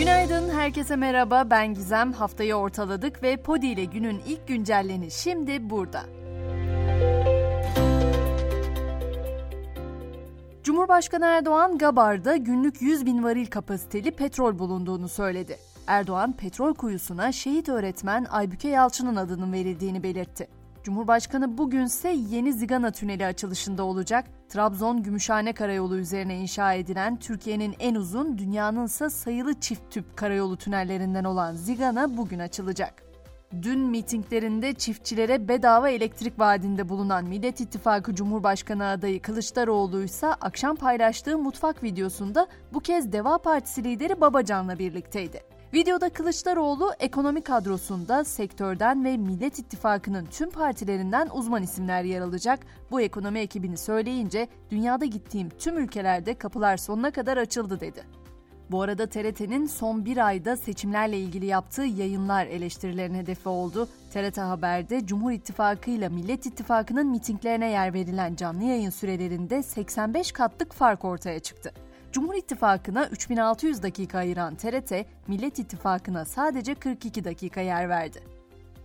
Günaydın, herkese merhaba. Ben Gizem. Haftayı ortaladık ve Podi ile günün ilk güncelleni şimdi burada. Cumhurbaşkanı Erdoğan Gabar'da günlük 100 bin varil kapasiteli petrol bulunduğunu söyledi. Erdoğan petrol kuyusuna şehit öğretmen Aybüke Yalçın'ın adının verildiğini belirtti. Cumhurbaşkanı bugünse yeni Zigana Tüneli açılışında olacak. Trabzon Gümüşhane Karayolu üzerine inşa edilen Türkiye'nin en uzun, dünyanın ise sayılı çift tüp karayolu tünellerinden olan Zigana bugün açılacak. Dün mitinglerinde çiftçilere bedava elektrik vaadinde bulunan Millet İttifakı Cumhurbaşkanı adayı Kılıçdaroğlu ise akşam paylaştığı mutfak videosunda bu kez Deva Partisi lideri Babacan'la birlikteydi. Videoda Kılıçdaroğlu ekonomi kadrosunda sektörden ve Millet İttifakı'nın tüm partilerinden uzman isimler yer alacak. Bu ekonomi ekibini söyleyince dünyada gittiğim tüm ülkelerde kapılar sonuna kadar açıldı dedi. Bu arada TRT'nin son bir ayda seçimlerle ilgili yaptığı yayınlar eleştirilerin hedefi oldu. TRT Haber'de Cumhur İttifakı ile Millet İttifakı'nın mitinglerine yer verilen canlı yayın sürelerinde 85 katlık fark ortaya çıktı. Cumhur İttifakı'na 3600 dakika ayıran TRT, Millet İttifakı'na sadece 42 dakika yer verdi.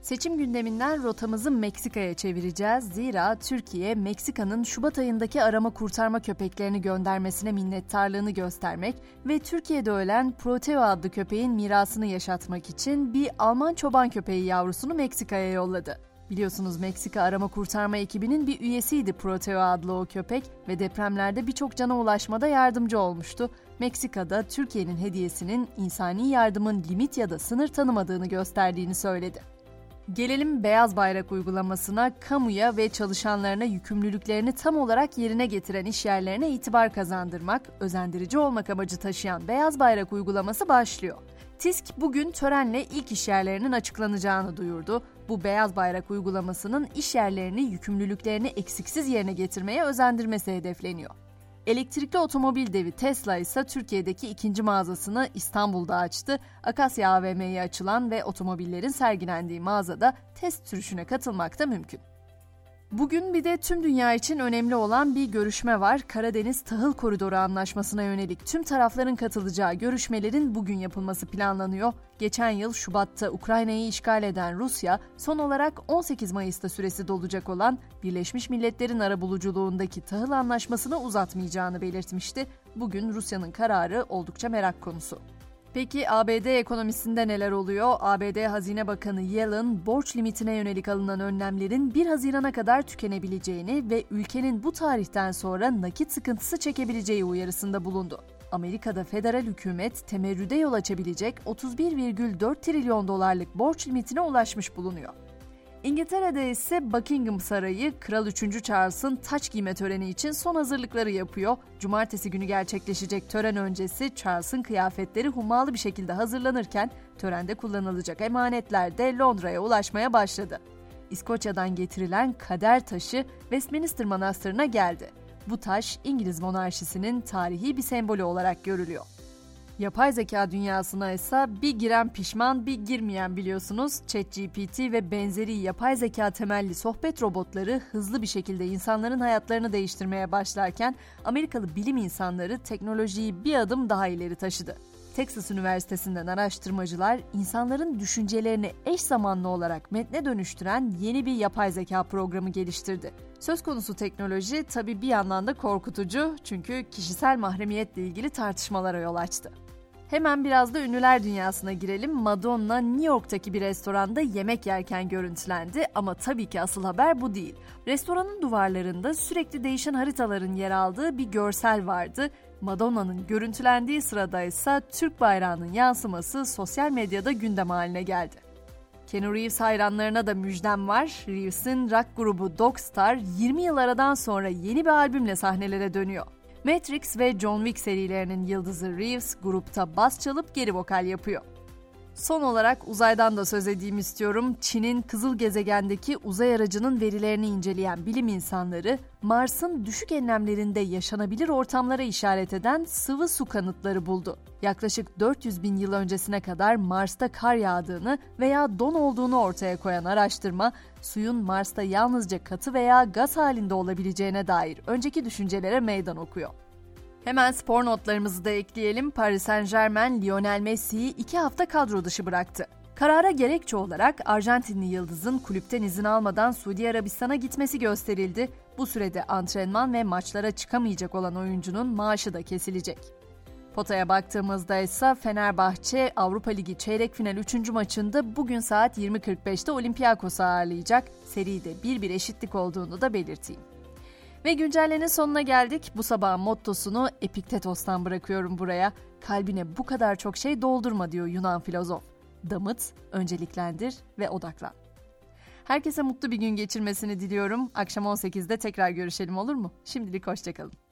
Seçim gündeminden rotamızı Meksika'ya çevireceğiz. Zira Türkiye, Meksika'nın Şubat ayındaki arama kurtarma köpeklerini göndermesine minnettarlığını göstermek ve Türkiye'de ölen Proteo adlı köpeğin mirasını yaşatmak için bir Alman çoban köpeği yavrusunu Meksika'ya yolladı. Biliyorsunuz Meksika arama kurtarma ekibinin bir üyesiydi Proteo adlı o köpek ve depremlerde birçok cana ulaşmada yardımcı olmuştu. Meksika'da Türkiye'nin hediyesinin insani yardımın limit ya da sınır tanımadığını gösterdiğini söyledi. Gelelim beyaz bayrak uygulamasına, kamuya ve çalışanlarına yükümlülüklerini tam olarak yerine getiren işyerlerine itibar kazandırmak, özendirici olmak amacı taşıyan beyaz bayrak uygulaması başlıyor. TİSK bugün törenle ilk işyerlerinin açıklanacağını duyurdu. Bu beyaz bayrak uygulamasının işyerlerini yükümlülüklerini eksiksiz yerine getirmeye özendirmesi hedefleniyor. Elektrikli otomobil devi Tesla ise Türkiye'deki ikinci mağazasını İstanbul'da açtı. Akasya AVM'ye açılan ve otomobillerin sergilendiği mağazada test sürüşüne katılmak da mümkün. Bugün bir de tüm dünya için önemli olan bir görüşme var. Karadeniz Tahıl Koridoru Anlaşması'na yönelik tüm tarafların katılacağı görüşmelerin bugün yapılması planlanıyor. Geçen yıl Şubat'ta Ukrayna'yı işgal eden Rusya, son olarak 18 Mayıs'ta süresi dolacak olan Birleşmiş Milletler'in arabuluculuğundaki tahıl anlaşmasını uzatmayacağını belirtmişti. Bugün Rusya'nın kararı oldukça merak konusu. Peki ABD ekonomisinde neler oluyor? ABD Hazine Bakanı Yellen, borç limitine yönelik alınan önlemlerin 1 Haziran'a kadar tükenebileceğini ve ülkenin bu tarihten sonra nakit sıkıntısı çekebileceği uyarısında bulundu. Amerika'da federal hükümet temerrüde yol açabilecek 31,4 trilyon dolarlık borç limitine ulaşmış bulunuyor. İngiltere'de ise Buckingham Sarayı Kral 3. Charles'ın taç giyme töreni için son hazırlıkları yapıyor. Cumartesi günü gerçekleşecek tören öncesi Charles'ın kıyafetleri hummalı bir şekilde hazırlanırken törende kullanılacak emanetler de Londra'ya ulaşmaya başladı. İskoçya'dan getirilen kader taşı Westminster Manastırı'na geldi. Bu taş İngiliz monarşisinin tarihi bir sembolü olarak görülüyor. Yapay zeka dünyasına ise bir giren pişman bir girmeyen biliyorsunuz. ChatGPT ve benzeri yapay zeka temelli sohbet robotları hızlı bir şekilde insanların hayatlarını değiştirmeye başlarken Amerikalı bilim insanları teknolojiyi bir adım daha ileri taşıdı. Texas Üniversitesi'nden araştırmacılar insanların düşüncelerini eş zamanlı olarak metne dönüştüren yeni bir yapay zeka programı geliştirdi. Söz konusu teknoloji tabi bir yandan da korkutucu çünkü kişisel mahremiyetle ilgili tartışmalara yol açtı. Hemen biraz da ünlüler dünyasına girelim. Madonna New York'taki bir restoranda yemek yerken görüntülendi ama tabii ki asıl haber bu değil. Restoranın duvarlarında sürekli değişen haritaların yer aldığı bir görsel vardı. Madonna'nın görüntülendiği sırada ise Türk bayrağının yansıması sosyal medyada gündem haline geldi. Keanu Reeves hayranlarına da müjdem var. Reeves'in rock grubu Dogstar 20 yıl aradan sonra yeni bir albümle sahnelere dönüyor. Matrix ve John Wick serilerinin yıldızı Reeves grupta bas çalıp geri vokal yapıyor. Son olarak uzaydan da söz edeyim istiyorum. Çin'in kızıl gezegendeki uzay aracının verilerini inceleyen bilim insanları Mars'ın düşük enlemlerinde yaşanabilir ortamlara işaret eden sıvı su kanıtları buldu. Yaklaşık 400 bin yıl öncesine kadar Mars'ta kar yağdığını veya don olduğunu ortaya koyan araştırma, suyun Mars'ta yalnızca katı veya gaz halinde olabileceğine dair önceki düşüncelere meydan okuyor. Hemen spor notlarımızı da ekleyelim. Paris Saint Germain Lionel Messi'yi iki hafta kadro dışı bıraktı. Karara gerekçe olarak Arjantinli yıldızın kulüpten izin almadan Suudi Arabistan'a gitmesi gösterildi. Bu sürede antrenman ve maçlara çıkamayacak olan oyuncunun maaşı da kesilecek. Potaya baktığımızda ise Fenerbahçe Avrupa Ligi çeyrek final 3. maçında bugün saat 20.45'te Olympiakos'u ağırlayacak. Seride 1-1 eşitlik olduğunu da belirteyim. Ve güncellenin sonuna geldik. Bu sabahın mottosunu Epiktetos'tan bırakıyorum buraya. Kalbine bu kadar çok şey doldurma diyor Yunan filozof. Damıt, önceliklendir ve odaklan. Herkese mutlu bir gün geçirmesini diliyorum. Akşam 18'de tekrar görüşelim olur mu? Şimdilik hoşçakalın.